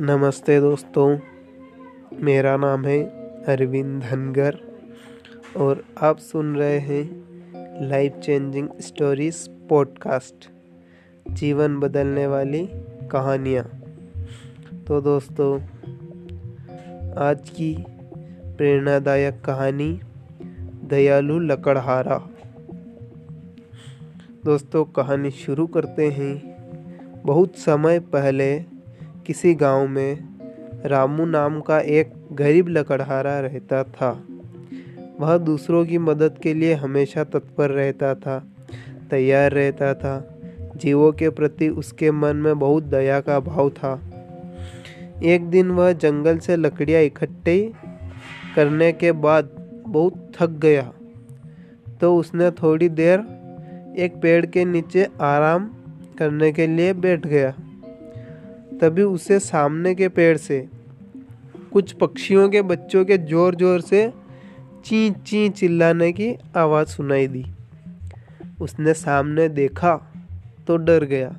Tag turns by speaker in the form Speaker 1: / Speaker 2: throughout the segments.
Speaker 1: नमस्ते दोस्तों, मेरा नाम है अरविंद धनगर और आप सुन रहे हैं लाइफ चेंजिंग स्टोरीज पॉडकास्ट जीवन बदलने वाली कहानियाँ। तो दोस्तों, आज की प्रेरणादायक कहानी, दयालु लकड़हारा। दोस्तों, कहानी शुरू करते हैं। बहुत समय पहले किसी गाँव में रामू नाम का एक गरीब लकड़हारा रहता था। वह दूसरों की मदद के लिए हमेशा तत्पर रहता था, तैयार रहता था। जीवों के प्रति उसके मन में बहुत दया का भाव था। एक दिन वह जंगल से लकड़ियाँ इकट्ठी करने के बाद बहुत थक गया। तो उसने थोड़ी देर एक पेड़ के नीचे आराम करने के लिए बैठ गया। तभी उसे सामने के पेड़ से, कुछ पक्षियों के बच्चों के ज़ोर ज़ोर से ची ची चिल्लाने की आवाज़ सुनाई दी। उसने सामने देखा तो डर गया।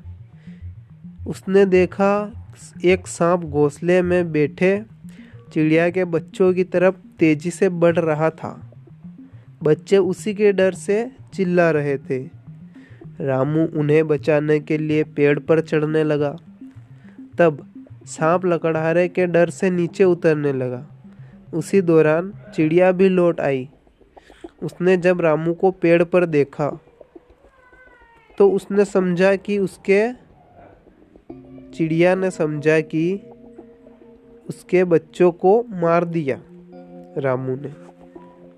Speaker 1: उसने देखा एक सांप घोंसले में बैठे चिड़िया के बच्चों की तरफ़ तेज़ी से बढ़ रहा था। बच्चे उसी के डर से चिल्ला रहे थे। रामू उन्हें बचाने के लिए पेड़ पर चढ़ने लगा। तब सांप लकड़हारे के डर से नीचे उतरने लगा। उसी दौरान चिड़िया भी लौट आई। उसने जब रामू को पेड़ पर देखा तो उसने समझा कि उसके, चिड़िया ने समझा कि उसके बच्चों को मार दिया रामू ने।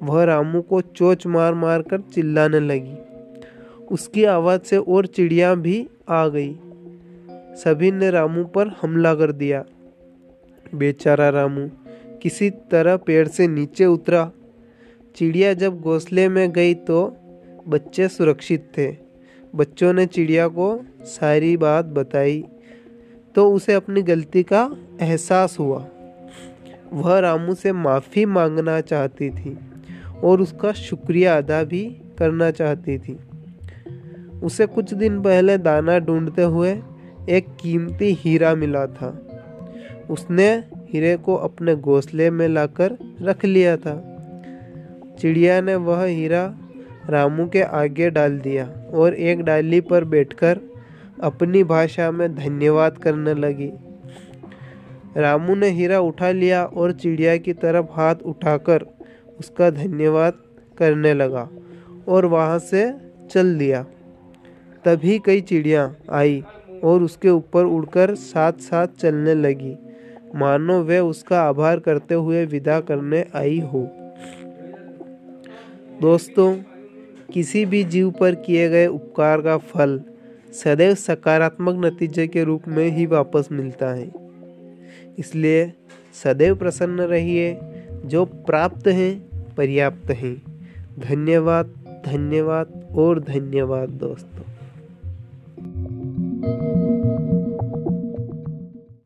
Speaker 1: वह रामू को चोच मार मार कर चिल्लाने लगी। उसकी आवाज़ से और चिड़िया भी आ गई। सभी ने रामू पर हमला कर दिया। बेचारा रामू किसी तरह पेड़ से नीचे उतरा। चिड़िया जब घोंसले में गई तो बच्चे सुरक्षित थे। बच्चों ने चिड़िया को सारी बात बताई तो उसे अपनी गलती का एहसास हुआ। वह रामू से माफ़ी मांगना चाहती थी और उसका शुक्रिया अदा भी करना चाहती थी। उसे कुछ दिन पहले दाना ढूंढते हुए एक कीमती हीरा मिला था। उसने हीरे को अपने घोंसले में लाकर रख लिया था। चिड़िया ने वह हीरा रामू के आगे डाल दिया और एक डाली पर बैठकर अपनी भाषा में धन्यवाद करने लगी। रामू ने हीरा उठा लिया और चिड़िया की तरफ़ हाथ उठाकर उसका धन्यवाद करने लगा और वहाँ से चल दिया। तभी कई चिड़िया आई। और उसके ऊपर उड़कर साथ साथ चलने लगी। मानो वे उसका आभार करते हुए विदा करने आई हो। दोस्तों, किसी भी जीव पर किए गए उपकार का फल सदैव सकारात्मक नतीजे के रूप में ही वापस मिलता है। इसलिए सदैव प्रसन्न रहिए, जो प्राप्त हैं, पर्याप्त हैं। धन्यवाद धन्यवाद और धन्यवाद दोस्तों। thank you